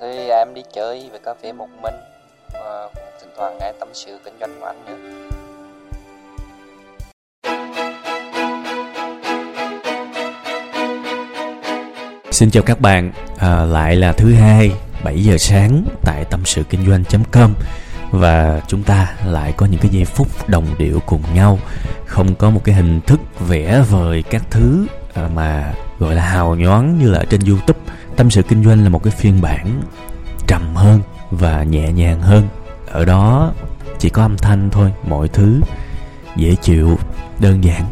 Thì à, em đi chơi về cà phê một mình và thỉnh thoảng nghe tâm sự kinh doanh của anh nữa. Xin chào các bạn, à, lại là thứ hai 7 giờ sáng tại tâm sự kinh doanh.com và chúng ta lại có những cái giây phút đồng điệu cùng nhau. Không có một cái hình thức vẽ vời các thứ à, mà gọi là hào nhoáng như là ở trên youtube tâm sự kinh doanh là một cái phiên bản trầm hơn và nhẹ nhàng hơn. Ở đó chỉ có âm thanh thôi, mọi thứ dễ chịu, đơn giản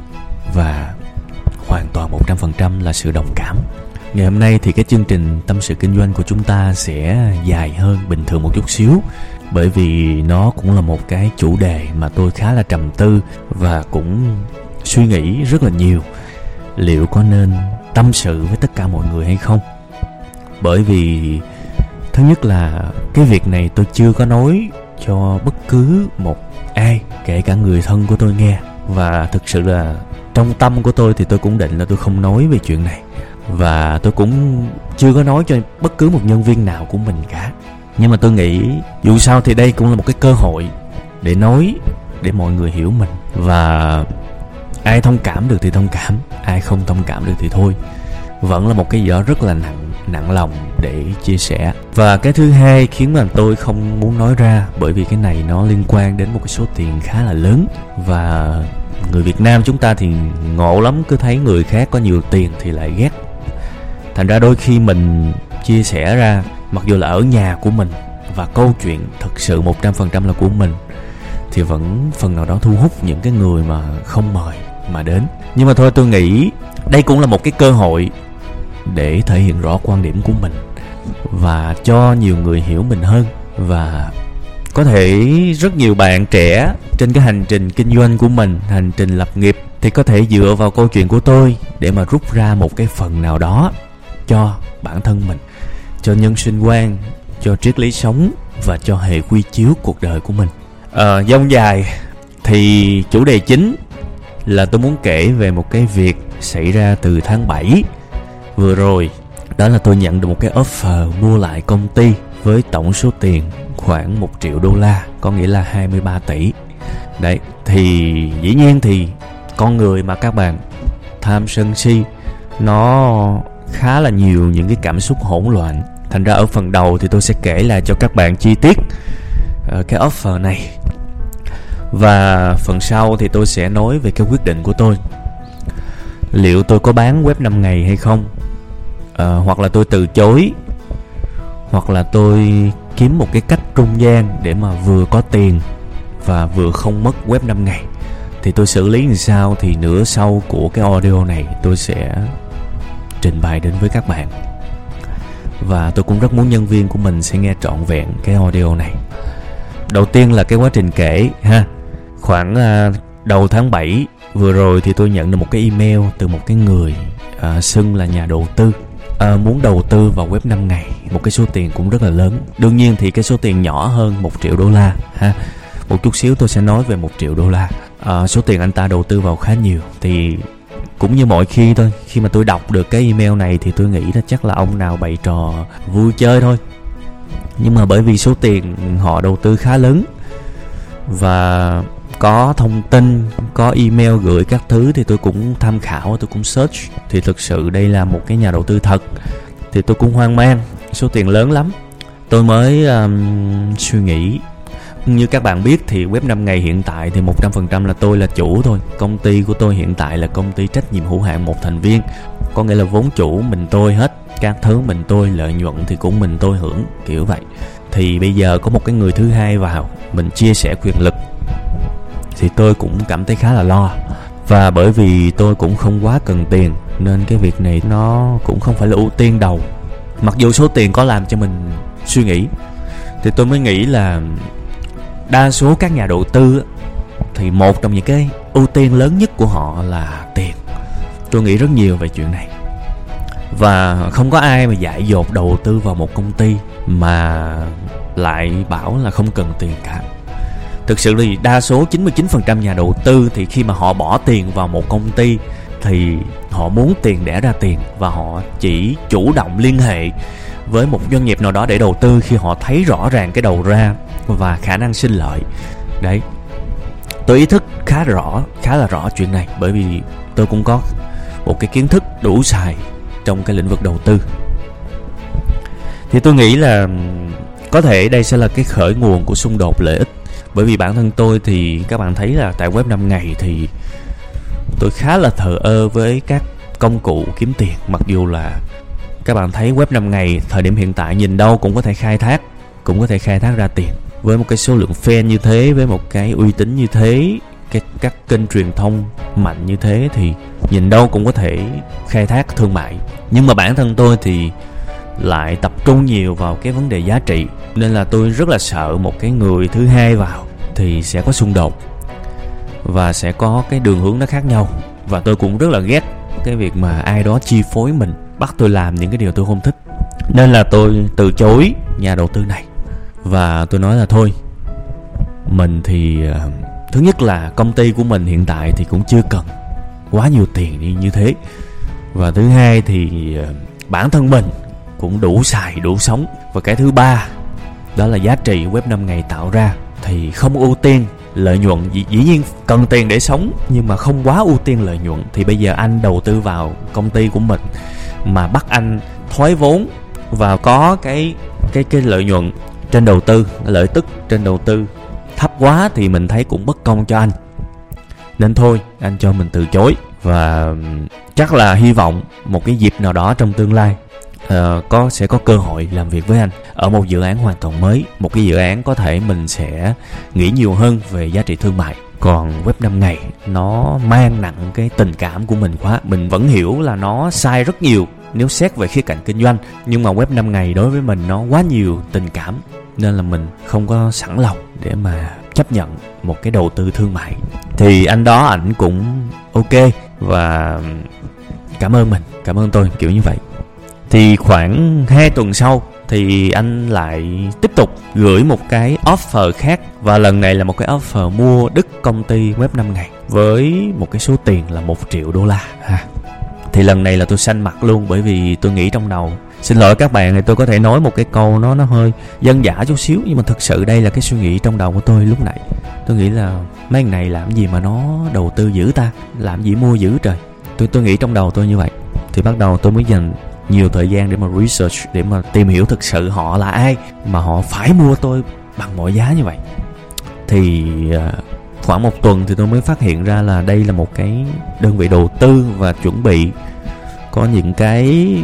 và hoàn toàn 100% là sự đồng cảm. Ngày hôm nay thì cái chương trình tâm sự kinh doanh của chúng ta sẽ dài hơn, bình thường một chút xíu, bởi vì nó cũng là một cái chủ đề mà tôi khá là trầm tư và cũng suy nghĩ rất là nhiều. Liệu có nên tâm sự với tất cả mọi người hay không? Bởi vì, thứ nhất là cái việc này tôi chưa có nói cho bất cứ một ai, kể cả người thân của tôi nghe. Và thực sự là trong tâm của tôi thì tôi cũng định là tôi không nói về chuyện này. Và tôi cũng chưa có nói cho bất cứ một nhân viên nào của mình cả. Nhưng mà tôi nghĩ dù sao thì đây cũng là một cái cơ hội để nói, để mọi người hiểu mình. Và ai thông cảm được thì thông cảm, ai không thông cảm được thì thôi. Vẫn là một cái gì đó rất là nặng nặng lòng để chia sẻ. Và cái thứ hai khiến mà tôi không muốn nói ra, bởi vì cái này nó liên quan đến một cái số tiền khá là lớn. Và người việt nam chúng ta thì ngộ lắm, cứ thấy người khác có nhiều tiền thì lại ghét. Thành ra đôi khi mình chia sẻ ra, mặc dù là ở nhà của mình, và câu chuyện thực sự 100% là của mình, thì vẫn phần nào đó thu hút những cái người mà không mời mà đến. Nhưng mà thôi, tôi nghĩ đây cũng là một cái cơ hội để thể hiện rõ quan điểm của mình và cho nhiều người hiểu mình hơn. Và có thể rất nhiều bạn trẻ trên cái hành trình kinh doanh của mình hành trình lập nghiệp thì có thể dựa vào câu chuyện của tôi để mà rút ra một cái phần nào đó cho bản thân mình cho nhân sinh quan cho triết lý sống và cho hệ quy chiếu cuộc đời của mình. À, dông dài thì chủ đề chính là tôi muốn kể về một cái việc xảy ra từ tháng 7 vừa rồi, đó là tôi nhận được một cái offer mua lại công ty với tổng số tiền khoảng 1 triệu đô la, có nghĩa là 23 tỷ. Đấy, thì dĩ nhiên thì con người mà các bạn tham sân si, nó khá là nhiều những cái cảm xúc hỗn loạn. Thành ra ở phần đầu thì tôi sẽ kể lại cho các bạn chi tiết ờ, cái offer này. Và phần sau thì tôi sẽ nói về cái quyết định của tôi. Liệu tôi có bán web 5 ngày hay không? À, hoặc là tôi từ chối hoặc là tôi kiếm một cái cách trung gian để mà vừa có tiền và vừa không mất web 5 ngày. Thì tôi xử lý làm sao thì nửa sau của cái audio này tôi sẽ trình bày đến với các bạn. Và tôi cũng rất muốn nhân viên của mình sẽ nghe trọn vẹn cái audio này. Đầu tiên là cái quá trình kể ha. Khoảng à, đầu tháng 7 vừa rồi thì tôi nhận được một cái email từ một cái người à, xưng là nhà đầu tư à, muốn đầu tư vào web 5 ngày một cái số tiền cũng rất là lớn. Đương nhiên thì cái số tiền nhỏ hơn một triệu đô la ha. Một chút xíu tôi sẽ nói về một triệu đô la. À, số tiền anh ta đầu tư vào khá nhiều thì cũng như mọi khi thôi khi mà tôi đọc được cái email này thì tôi nghĩ là chắc là ông nào bày trò vui chơi thôi. Nhưng mà bởi vì số tiền họ đầu tư khá lớn và có thông tin có email gửi các thứ thì tôi cũng tham khảo tôi cũng search. Thì thực sự đây là một cái nhà đầu tư thật. Thì tôi cũng hoang mang số tiền lớn lắm. Tôi mới um, suy nghĩ. Như các bạn biết thì web 5 ngày hiện tại thì 100% là tôi là chủ thôi. Công ty của tôi hiện tại là công ty trách nhiệm hữu hạn một thành viên. Có nghĩa là vốn chủ mình tôi hết các thứ mình tôi lợi nhuận thì cũng mình tôi hưởng kiểu vậy. Thì bây giờ có một cái người thứ hai vào mình chia sẻ quyền lực thì tôi cũng cảm thấy khá là lo. Và bởi vì tôi cũng không quá cần tiền, nên cái việc này nó cũng không phải là ưu tiên đầu. Mặc dù số tiền có làm cho mình suy nghĩ, thì tôi mới nghĩ là đa số các nhà đầu tư thì một trong những cái ưu tiên lớn nhất của họ là tiền. Tôi nghĩ rất nhiều về chuyện này. Và không có ai mà dại dột đầu tư vào một công ty mà lại bảo là không cần tiền cả thực sự thì đa số 99% nhà đầu tư thì khi mà họ bỏ tiền vào một công ty thì họ muốn tiền đẻ ra tiền và họ chỉ chủ động liên hệ với một doanh nghiệp nào đó để đầu tư khi họ thấy rõ ràng cái đầu ra và khả năng sinh lợi. Đấy. Tôi ý thức khá rõ, khá là rõ chuyện này bởi vì tôi cũng có một cái kiến thức đủ xài trong cái lĩnh vực đầu tư. Thì tôi nghĩ là có thể đây sẽ là cái khởi nguồn của xung đột lợi ích bởi vì bản thân tôi thì các bạn thấy là tại web 5 ngày thì tôi khá là thờ ơ với các công cụ kiếm tiền. Mặc dù là các bạn thấy web 5 ngày, thời điểm hiện tại nhìn đâu cũng có thể khai thác, cũng có thể khai thác ra tiền. Với một cái số lượng fan như thế, với một cái uy tín như thế, cái các kênh truyền thông mạnh như thế thì nhìn đâu cũng có thể khai thác thương mại. Nhưng mà bản thân tôi thì lại tập trung nhiều vào cái vấn đề giá trị. Nên là tôi rất là sợ một cái người thứ hai vào thì sẽ có xung đột và sẽ có cái đường hướng nó khác nhau. Và tôi cũng rất là ghét cái việc mà ai đó chi phối mình, bắt tôi làm những cái điều tôi không thích. Nên là tôi từ chối nhà đầu tư này. Và tôi nói là thôi, mình thì ờ, thứ nhất là công ty của mình hiện tại thì cũng chưa cần quá nhiều tiền như thế. Và thứ hai thì ờ, bản thân mình cũng đủ xài đủ sống. Và cái thứ ba đó là giá trị web 5 ngày tạo ra. Thì không ưu tiên lợi nhuận dĩ, dĩ nhiên cần tiền để sống nhưng mà không quá ưu tiên lợi nhuận. Thì bây giờ anh đầu tư vào công ty của mình mà bắt anh thoái vốn và có cái cái cái lợi nhuận trên đầu tư lợi tức trên đầu tư. Thấp quá thì mình thấy cũng bất công cho anh. Nên thôi anh cho mình từ chối. Và chắc là hy vọng một cái dịp nào đó trong tương lai uh, có sẽ có cơ hội làm việc với anh. Ở một dự án hoàn toàn mới một cái dự án có thể mình sẽ nghĩ nhiều hơn về giá trị thương mại. Còn web 5 ngày nó mang nặng cái tình cảm của mình quá. Mình vẫn hiểu là nó sai rất nhiều nếu xét về khía cạnh kinh doanh. Nhưng mà web 5 ngày đối với mình nó quá nhiều tình cảm nên là mình không có sẵn lòng để mà chấp nhận một cái đầu tư thương mại. Thì anh đó ảnh cũng ok và cảm ơn mình. Cảm ơn tôi kiểu như vậy thì khoảng 2 tuần sau thì anh lại tiếp tục gửi một cái offer khác. Và lần này là một cái offer mua đứt công ty web 5 ngày với một cái số tiền là một triệu đô la. Ha. Thì lần này là tôi xanh mặt luôn, bởi vì tôi nghĩ trong đầu, xin lỗi các bạn thì tôi có thể nói một cái câu nó nó hơi dân giả chút xíu, nhưng mà thực sự đây là cái suy nghĩ trong đầu của tôi lúc nãy tôi nghĩ là mấy thằng này làm gì mà nó đầu tư dữ ta? Làm gì mua dữ trời? Tôi tôi nghĩ trong đầu tôi như vậy. Thì bắt đầu tôi mới dành nhiều thời gian để mà research, để mà tìm hiểu thực sự họ là ai, mà họ phải mua tôi bằng mọi giá như vậy. Thì à, khoảng một tuần thì tôi mới phát hiện ra là đây là một cái đơn vị đầu tư và chuẩn bị có những cái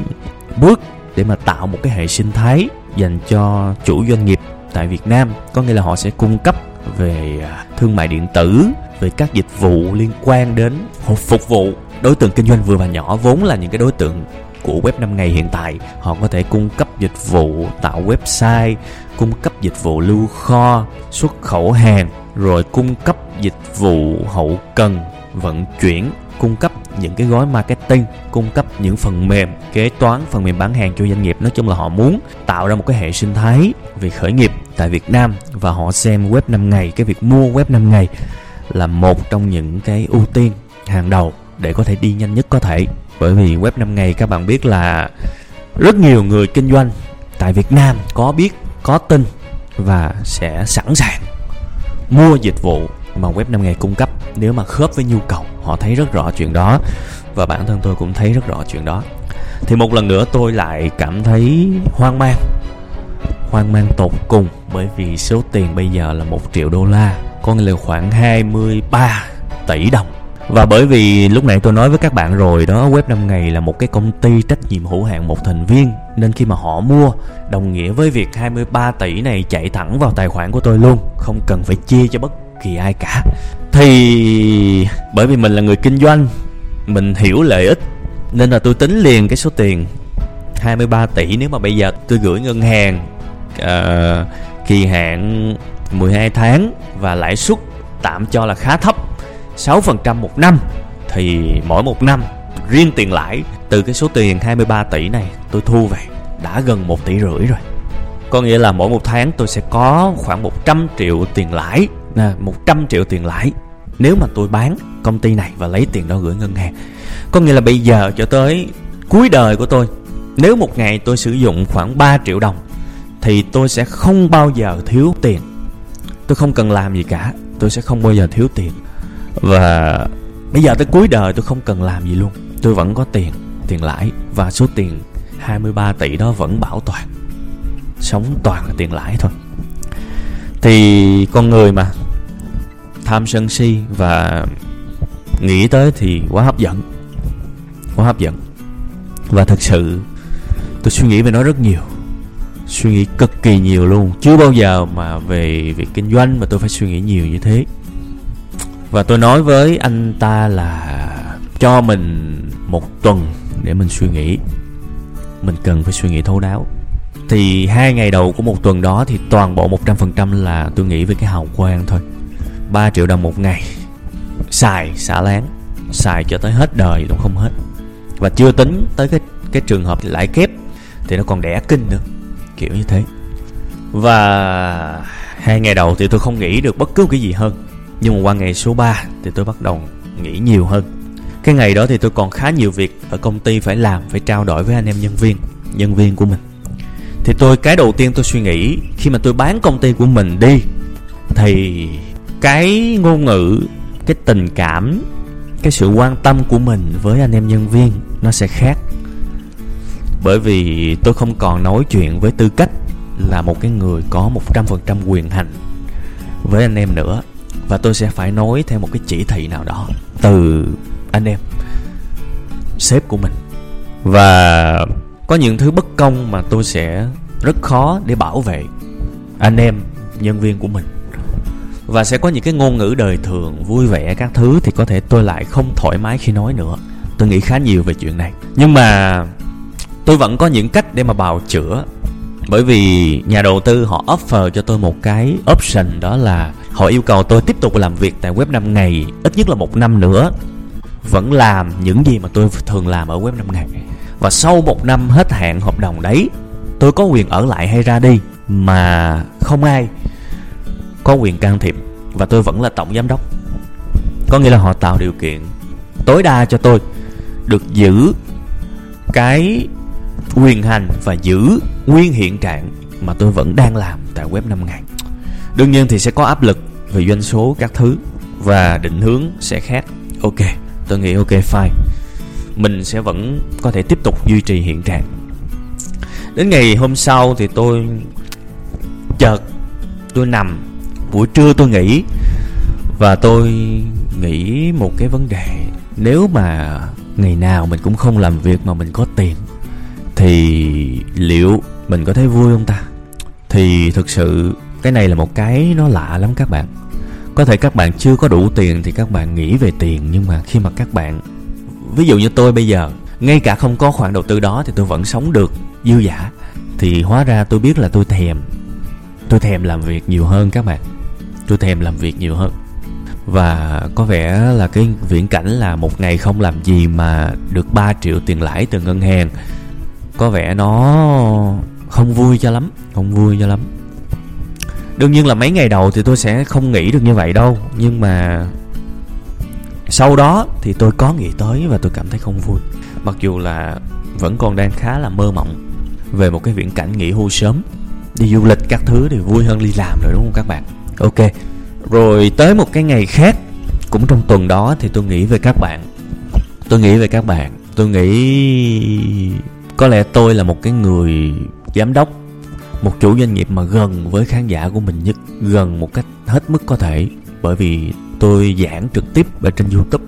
bước để mà tạo một cái hệ sinh thái dành cho chủ doanh nghiệp tại Việt Nam. Có nghĩa là họ sẽ cung cấp về à, thương mại điện tử, về các dịch vụ liên quan đến, phục vụ đối tượng kinh doanh vừa và nhỏ, vốn là những cái đối tượng của web 5 ngày hiện tại. Họ có thể cung cấp dịch vụ tạo website, cung cấp dịch vụ lưu kho, xuất khẩu hàng, rồi cung cấp dịch vụ hậu cần, vận chuyển, cung cấp những cái gói marketing, cung cấp những phần mềm, kế toán, phần mềm bán hàng cho doanh nghiệp. Nói chung là họ muốn tạo ra một cái hệ sinh thái về khởi nghiệp tại Việt Nam và họ xem web 5 ngày, cái việc mua web 5 ngày là một trong những cái ưu tiên hàng đầu để có thể đi nhanh nhất có thể bởi vì web 5 ngày các bạn biết là rất nhiều người kinh doanh tại Việt Nam có biết, có tin và sẽ sẵn sàng mua dịch vụ mà web 5 ngày cung cấp nếu mà khớp với nhu cầu. Họ thấy rất rõ chuyện đó và bản thân tôi cũng thấy rất rõ chuyện đó. Thì một lần nữa tôi lại cảm thấy hoang mang hoang mang tột cùng bởi vì số tiền bây giờ là một triệu đô la, có nghĩa là khoảng 23 tỷ đồng và bởi vì lúc nãy tôi nói với các bạn rồi đó Web 5 ngày là một cái công ty trách nhiệm hữu hạn một thành viên Nên khi mà họ mua đồng nghĩa với việc 23 tỷ này chạy thẳng vào tài khoản của tôi luôn Không cần phải chia cho bất kỳ ai cả. Thì bởi vì mình là người kinh doanh Mình hiểu lợi ích Nên là tôi tính liền cái số tiền 23 tỷ nếu mà bây giờ tôi gửi ngân hàng uh, kỳ hạn 12 tháng và lãi suất tạm cho là khá thấp. 6% một năm, thì mỗi một năm riêng tiền lãi từ cái số tiền 23 tỷ này tôi thu về đã gần 1 tỷ rưỡi rồi. Có nghĩa là mỗi một tháng tôi sẽ có khoảng 100 triệu tiền lãi à, nè 100 triệu tiền lãi nếu mà tôi bán công ty này và lấy tiền đó gửi ngân hàng. Có nghĩa là bây giờ cho tới cuối đời của tôi, nếu một ngày tôi sử dụng khoảng 3 triệu đồng thì tôi sẽ không bao giờ thiếu tiền. Tôi không cần làm gì cả, tôi sẽ không bao giờ thiếu tiền và bây giờ tới cuối đời tôi không cần làm gì luôn. Tôi vẫn có tiền tiền lãi và số tiền 23 tỷ đó vẫn bảo toàn. Sống toàn là tiền lãi thôi. Thì con người mà, tham sân si và nghĩ tới thì quá hấp dẫn, quá hấp dẫn. Và thật sự, tôi suy nghĩ về nó rất nhiều, suy nghĩ cực kỳ nhiều luôn. Chưa bao giờ mà về việc kinh doanh mà tôi phải suy nghĩ nhiều như thế và tôi nói với anh ta là cho mình một tuần để mình suy nghĩ. Mình cần phải suy nghĩ thấu đáo. Thì hai ngày đầu của một tuần đó thì toàn bộ 100% là tôi nghĩ về cái hào quang thôi. 3 triệu đồng một ngày. Xài, xả láng xài cho tới hết đời cũng không hết. Và chưa tính tới cái cái trường hợp lãi kép thì nó còn đẻ kinh nữa. Kiểu như thế. Và hai ngày đầu thì tôi không nghĩ được bất cứ cái gì hơn nhưng mà qua ngày số 3 thì tôi bắt đầu nghĩ nhiều hơn. Cái ngày đó thì tôi còn khá nhiều việc ở công ty phải làm, phải trao đổi với anh em nhân viên nhân viên của mình. Thì tôi, cái đầu tiên tôi suy nghĩ, khi mà tôi bán công ty của mình đi, thì cái ngôn ngữ, cái tình cảm, cái sự quan tâm của mình với anh em nhân viên nó sẽ khác. Bởi vì tôi không còn nói chuyện với tư cách là một cái người có 100% quyền hành với anh em nữa và tôi sẽ phải nói theo một cái chỉ thị nào đó từ anh em sếp của mình. Và có những thứ bất công mà tôi sẽ rất khó để bảo vệ anh em nhân viên của mình. Và sẽ có những cái ngôn ngữ đời thường vui vẻ các thứ thì có thể tôi lại không thoải mái khi nói nữa. Tôi nghĩ khá nhiều về chuyện này. Nhưng mà tôi vẫn có những cách để mà bào chữa bởi vì nhà đầu tư họ offer cho tôi một cái option, đó là họ yêu cầu tôi tiếp tục làm việc tại web 5 ngày, ít nhất là một năm nữa. Vẫn làm những gì mà tôi thường làm ở web 5 ngày. Và sau một năm hết hạn hợp đồng đấy, tôi có quyền ở lại hay ra đi, mà không ai có quyền can thiệp. Và tôi vẫn là tổng giám đốc. Có nghĩa là họ tạo điều kiện tối đa cho tôi được giữ cái quyền hành và giữ nguyên hiện trạng mà tôi vẫn đang làm tại web 5 ngày đương nhiên thì sẽ có áp lực về doanh số các thứ và định hướng sẽ khác. Ok, tôi nghĩ ok, fine. Mình sẽ vẫn có thể tiếp tục duy trì hiện trạng. Đến ngày hôm sau thì tôi chợt tôi nằm, buổi trưa tôi nghỉ và tôi nghĩ một cái vấn đề. Nếu mà ngày nào mình cũng không làm việc mà mình có tiền thì liệu mình có thấy vui không ta? Thì thực sự, cái này là một cái nó lạ lắm các bạn. Có thể các bạn chưa có đủ tiền thì các bạn nghĩ về tiền, nhưng mà khi mà các bạn, ví dụ như tôi bây giờ, ngay cả không có khoản đầu tư đó thì tôi vẫn sống được, dư giả thì hóa ra tôi biết là tôi thèm. Tôi thèm làm việc nhiều hơn các bạn. Tôi thèm làm việc nhiều hơn. Và có vẻ là cái viễn cảnh là một ngày không làm gì mà được 3 triệu tiền lãi từ ngân hàng có vẻ nó không vui cho lắm. Không vui cho lắm. Đương nhiên là mấy ngày đầu thì tôi sẽ không nghĩ được như vậy đâu. Nhưng mà sau đó thì tôi có nghĩ tới và tôi cảm thấy không vui. Mặc dù là vẫn còn đang khá là mơ mộng về một cái viễn cảnh nghỉ hưu sớm. Đi du lịch các thứ thì vui hơn đi làm rồi đúng không các bạn? Ok. Rồi tới một cái ngày khác cũng trong tuần đó thì tôi nghĩ về các bạn. Tôi nghĩ về các bạn. Tôi nghĩ có lẽ tôi là một cái người giám đốc, một chủ doanh nghiệp mà gần với khán giả của mình nhất, gần một cách hết mức có thể. Bởi vì tôi giảng trực tiếp ở trên youtube.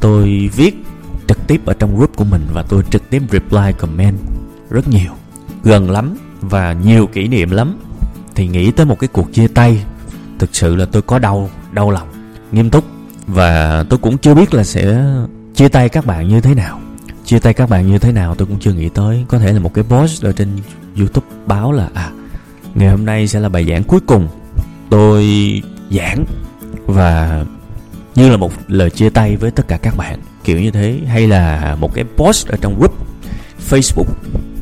Tôi viết trực tiếp ở trong group của mình và tôi trực tiếp reply comment rất nhiều. Gần lắm và nhiều kỷ niệm lắm. Thì nghĩ tới một cái cuộc chia tay, thực sự là tôi có đau đau lòng, nghiêm túc. Và tôi cũng chưa biết là sẽ chia tay các bạn như thế nào chia tay các bạn như thế nào tôi cũng chưa nghĩ tới. Có thể là một cái post ở trên youtube báo là à ngày hôm nay sẽ là bài giảng cuối cùng tôi giảng. Và như là một lời chia tay với tất cả các bạn, kiểu như thế. Hay là một cái post ở trong group facebook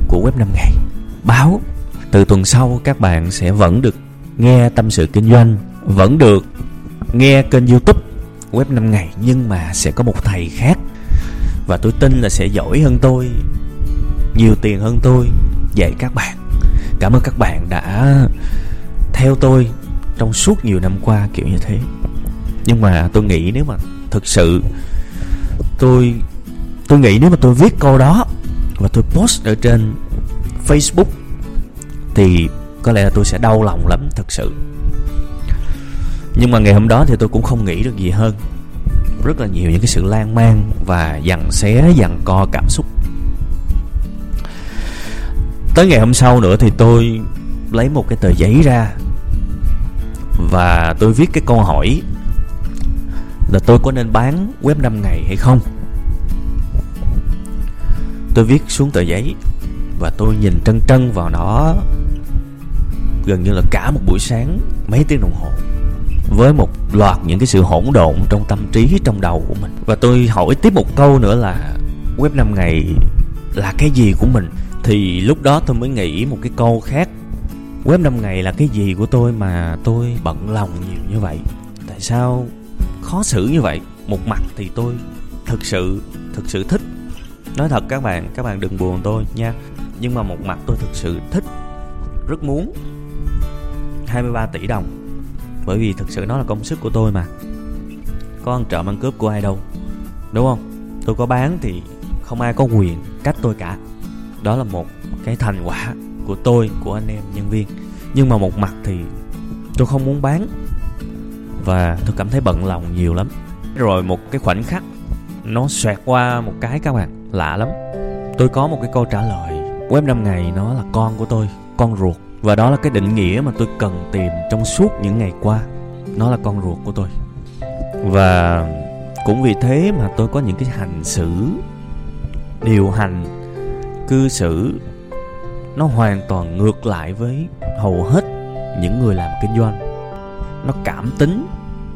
của web 5 ngày báo, từ tuần sau các bạn sẽ vẫn được nghe tâm sự kinh doanh, vẫn được nghe kênh youtube web 5 ngày, nhưng mà sẽ có một thầy khác và tôi tin là sẽ giỏi hơn tôi, nhiều tiền hơn tôi. Dạy các bạn, cảm ơn các bạn đã theo tôi trong suốt nhiều năm qua kiểu như thế. Nhưng mà tôi nghĩ nếu mà thực sự tôi tôi nghĩ nếu mà tôi viết câu đó và tôi post ở trên facebook thì có lẽ là tôi sẽ đau lòng lắm thật sự. Nhưng mà ngày hôm đó thì tôi cũng không nghĩ được gì hơn rất là nhiều những cái sự lan man và dằn xé, dằn co cảm xúc. Tới ngày hôm sau nữa thì tôi lấy một cái tờ giấy ra và tôi viết cái câu hỏi là tôi có nên bán web 5 ngày hay không? Tôi viết xuống tờ giấy và tôi nhìn trân trân vào nó gần như là cả một buổi sáng, mấy tiếng đồng hồ với một loạt những cái sự hỗn độn trong tâm trí, trong đầu của mình. Và tôi hỏi tiếp một câu nữa là, web 5 ngày là cái gì của mình? Thì lúc đó tôi mới nghĩ một cái câu khác. Web 5 ngày là cái gì của tôi mà tôi bận lòng nhiều như vậy? Tại sao khó xử như vậy? Một mặt thì tôi thực sự thực sự thích. Nói thật các bạn các bạn đừng buồn tôi nha. Nhưng mà một mặt tôi thực sự thích, rất muốn. 23 tỷ đồng bởi vì thực sự nó là công sức của tôi mà. Có ăn trộm ăn cướp của ai đâu, đúng không? Tôi có bán thì không ai có quyền trách tôi cả. Đó là một cái thành quả của tôi, của anh em nhân viên. Nhưng mà một mặt thì tôi không muốn bán. Và tôi cảm thấy bận lòng nhiều lắm. Rồi một cái khoảnh khắc, nó xoẹt qua một cái các bạn, lạ lắm. Tôi có một cái câu trả lời. Web 5 ngày nó là con của tôi, con ruột và đó là cái định nghĩa mà tôi cần tìm trong suốt những ngày qua. Nó là con ruột của tôi. Và cũng vì thế mà tôi có những cái hành xử, điều hành, cư xử, nó hoàn toàn ngược lại với hầu hết những người làm kinh doanh. Nó cảm tính,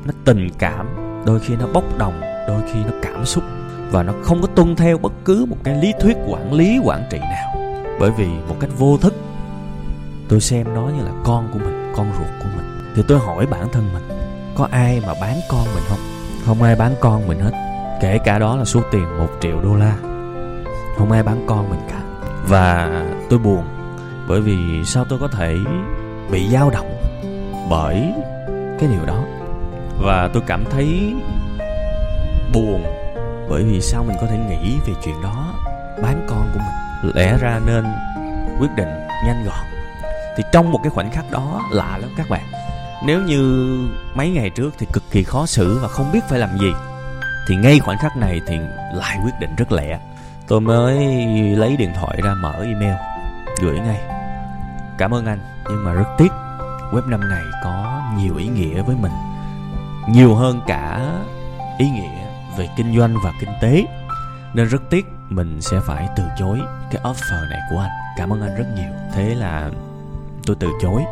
nó tình cảm, đôi khi nó bốc đồng, đôi khi nó cảm xúc. Và nó không có tuân theo bất cứ một cái lý thuyết quản lý, quản trị nào. Bởi vì một cách vô thức tôi xem nó như là con của mình, con ruột của mình. Thì tôi hỏi bản thân mình, có ai mà bán con mình không? Không ai bán con mình hết. Kể cả đó là số tiền một triệu đô la. Không ai bán con mình cả. Và tôi buồn, bởi vì sao tôi có thể bị dao động bởi cái điều đó? Và tôi cảm thấy buồn, bởi vì sao mình có thể nghĩ về chuyện đó, bán con của mình? Lẽ ra nên quyết định nhanh gọn thì trong một cái khoảnh khắc đó, lạ lắm các bạn. Nếu như mấy ngày trước thì cực kỳ khó xử và không biết phải làm gì. Thì ngay khoảnh khắc này thì lại quyết định rất lẹ. Tôi mới lấy điện thoại ra mở email, gửi ngay. Cảm ơn anh, nhưng mà rất tiếc, web 5 ngày có nhiều ý nghĩa với mình. Nhiều hơn cả ý nghĩa về kinh doanh và kinh tế. Nên rất tiếc, mình sẽ phải từ chối cái offer này của anh. Cảm ơn anh rất nhiều. Thế là tôi từ chối.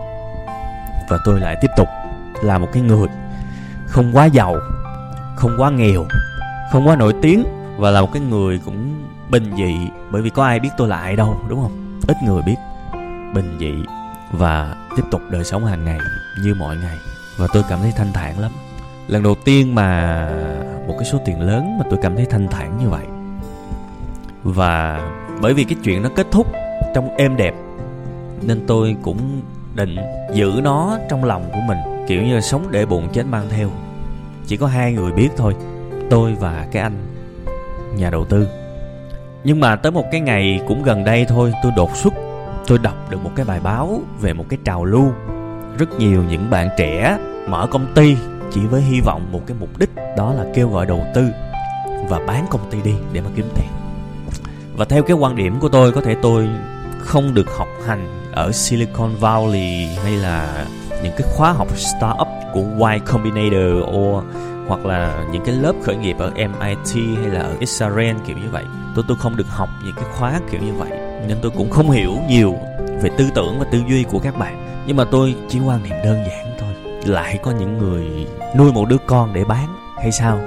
Và tôi lại tiếp tục là một cái người không quá giàu, không quá nghèo, không quá nổi tiếng và là một cái người cũng bình dị, bởi vì có ai biết tôi là ai đâu, đúng không? Ít người biết. Bình dị và tiếp tục đời sống hàng ngày như mọi ngày. Và tôi cảm thấy thanh thản lắm. Lần đầu tiên mà một cái số tiền lớn mà tôi cảm thấy thanh thản như vậy. Và bởi vì cái chuyện nó kết thúc trong êm đẹp nên tôi cũng định giữ nó trong lòng của mình, kiểu như là sống để bụng chết mang theo. Chỉ có hai người biết thôi, tôi và cái anh nhà đầu tư. Nhưng mà tới một cái ngày cũng gần đây thôi, tôi đột xuất, tôi đọc được một cái bài báo về một cái trào lưu. Rất nhiều những bạn trẻ mở công ty chỉ với hy vọng một cái mục đích, đó là kêu gọi đầu tư và bán công ty đi để mà kiếm tiền. Và theo cái quan điểm của tôi, có thể tôi không được học hành ở Silicon Valley hay là những cái khóa học startup của Y Combinator or, hoặc là những cái lớp khởi nghiệp ở MIT hay là ở Israel kiểu như vậy. Tôi tôi không được học những cái khóa kiểu như vậy, nên tôi cũng không hiểu nhiều về tư tưởng và tư duy của các bạn. Nhưng mà tôi chỉ quan niệm đơn giản thôi, lại có những người nuôi một đứa con để bán, hay sao?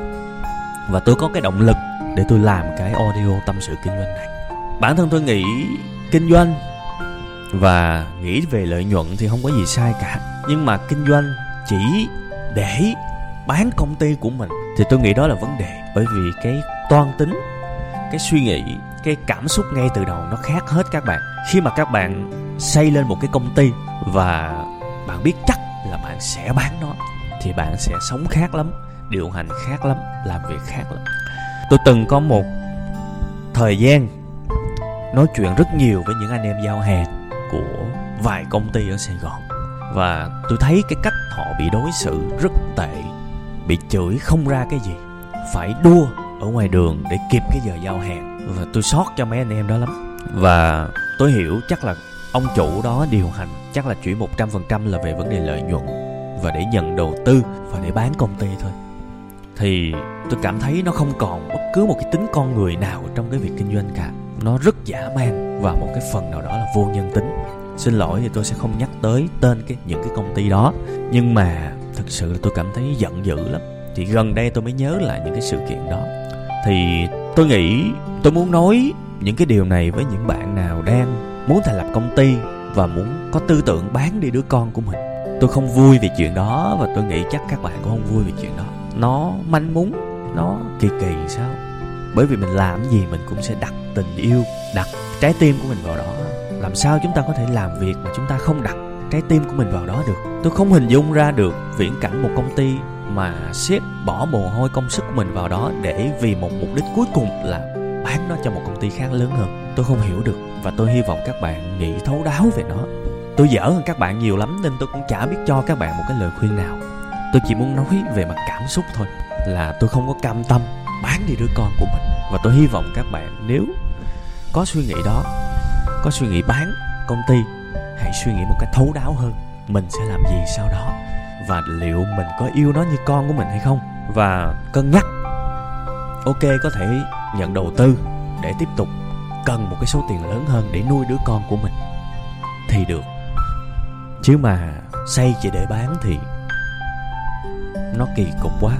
Và tôi có cái động lực để tôi làm cái audio tâm sự kinh doanh này. Bản thân tôi nghĩ kinh doanh. Và nghĩ về lợi nhuận thì không có gì sai cả. Nhưng mà kinh doanh chỉ để bán công ty của mình. Thì tôi nghĩ đó là vấn đề. Bởi vì cái toan tính, cái suy nghĩ, cái cảm xúc ngay từ đầu nó khác hết các bạn. Khi mà các bạn xây lên một cái công ty và bạn biết chắc là bạn sẽ bán nó, thì bạn sẽ sống khác lắm, điều hành khác lắm, làm việc khác lắm. Tôi từng có một thời gian nói chuyện rất nhiều với những anh em giao hàng của vài công ty ở sài gòn. Và tôi thấy cái cách họ bị đối xử rất tệ, bị chửi không ra cái gì. Phải đua ở ngoài đường để kịp cái giờ giao hàng. Và tôi sót cho mấy anh em đó lắm. Và tôi hiểu chắc là ông chủ đó điều hành chắc là chỉ một trăm phần trăm là về vấn đề lợi nhuận và để nhận đầu tư và để bán công ty thôi. Thì tôi cảm thấy nó không còn bất cứ một cái tính con người nào trong cái việc kinh doanh cả nó rất giả man và một cái phần nào đó là vô nhân tính. Xin lỗi thì tôi sẽ không nhắc tới tên cái, những cái công ty đó, nhưng mà thực sự là tôi cảm thấy giận dữ lắm. Thì gần đây tôi mới nhớ lại những cái sự kiện đó. Thì tôi nghĩ, tôi muốn nói những cái điều này với những bạn nào đang muốn thành lập công ty và muốn có tư tưởng bán đi đứa con của mình. Tôi không vui về chuyện đó và tôi nghĩ chắc các bạn cũng không vui về chuyện đó. Nó manh mún, nó kỳ kỳ sao? Bởi vì mình làm gì mình cũng sẽ đặt tình yêu, đặt trái tim của mình vào đó. Làm sao chúng ta có thể làm việc mà chúng ta không đặt trái tim của mình vào đó được? Tôi không hình dung ra được viễn cảnh một công ty mà sếp bỏ mồ hôi công sức của mình vào đó để vì một mục đích cuối cùng là bán nó cho một công ty khác lớn hơn. Tôi không hiểu được và tôi hy vọng các bạn nghĩ thấu đáo về nó. Tôi dở hơn các bạn nhiều lắm nên tôi cũng chả biết cho các bạn một cái lời khuyên nào. Tôi chỉ muốn nói về mặt cảm xúc thôi, là tôi không có cam tâm bán đi đứa con của mình. Và tôi hy vọng các bạn nếu có suy nghĩ đó có suy nghĩ bán công ty hãy suy nghĩ một cách thấu đáo hơn. Mình sẽ làm gì sau đó? Và liệu mình có yêu nó như con của mình hay không? Và cân nhắc. Ok có thể nhận đầu tư để tiếp tục cần một cái số tiền lớn hơn để nuôi đứa con của mình. Thì được. Chứ mà xây chỉ để bán thì nó kỳ cục quá.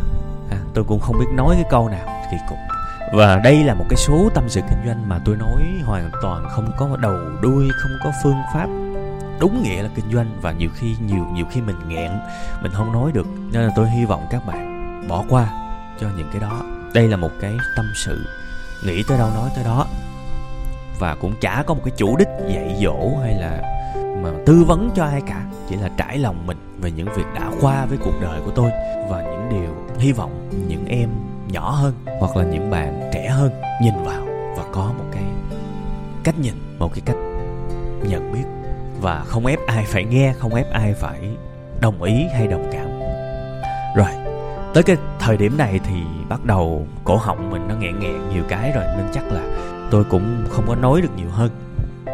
À, tôi cũng không biết nói cái câu nào kỳ cục. Và đây là một cái số tâm sự kinh doanh mà tôi nói hoàn toàn không có đầu đuôi, không có phương pháp đúng nghĩa là kinh doanh và nhiều khi, nhiều nhiều khi mình nghẹn, mình không nói được. Nên là tôi hy vọng các bạn bỏ qua cho những cái đó. Đây là một cái tâm sự, nghĩ tới đâu nói tới đó. Và cũng chả có một cái chủ đích dạy dỗ hay là mà tư vấn cho ai cả. Chỉ là trải lòng mình về những việc đã qua với cuộc đời của tôi. Và những điều, hy vọng những em nhỏ hơn hoặc là những bạn trẻ hơn nhìn vào và có một cái cách nhìn, một cái cách nhận biết. Và không ép ai phải nghe, không ép ai phải đồng ý hay đồng cảm. Rồi, tới cái thời điểm này thì bắt đầu cổ họng mình nó nghẹn nghẹn nhiều cái rồi, nên chắc là tôi cũng không có nói được nhiều hơn.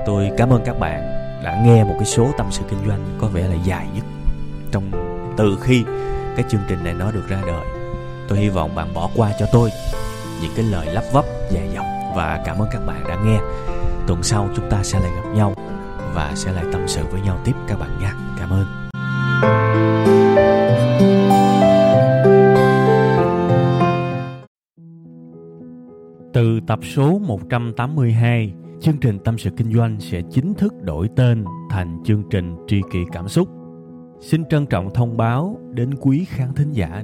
Tôi cảm ơn các bạn đã nghe một cái số tâm sự kinh doanh có vẻ là dài nhất trong từ khi cái chương trình này nó được ra đời tôi hy vọng bạn bỏ qua cho tôi những cái lời lắp vấp dài dòng và cảm ơn các bạn đã nghe tuần sau chúng ta sẽ lại gặp nhau và sẽ lại tâm sự với nhau tiếp các bạn nha cảm ơn Từ tập số 182, chương trình Tâm sự Kinh doanh sẽ chính thức đổi tên thành chương trình Tri kỷ Cảm xúc. Xin trân trọng thông báo đến quý khán thính giả.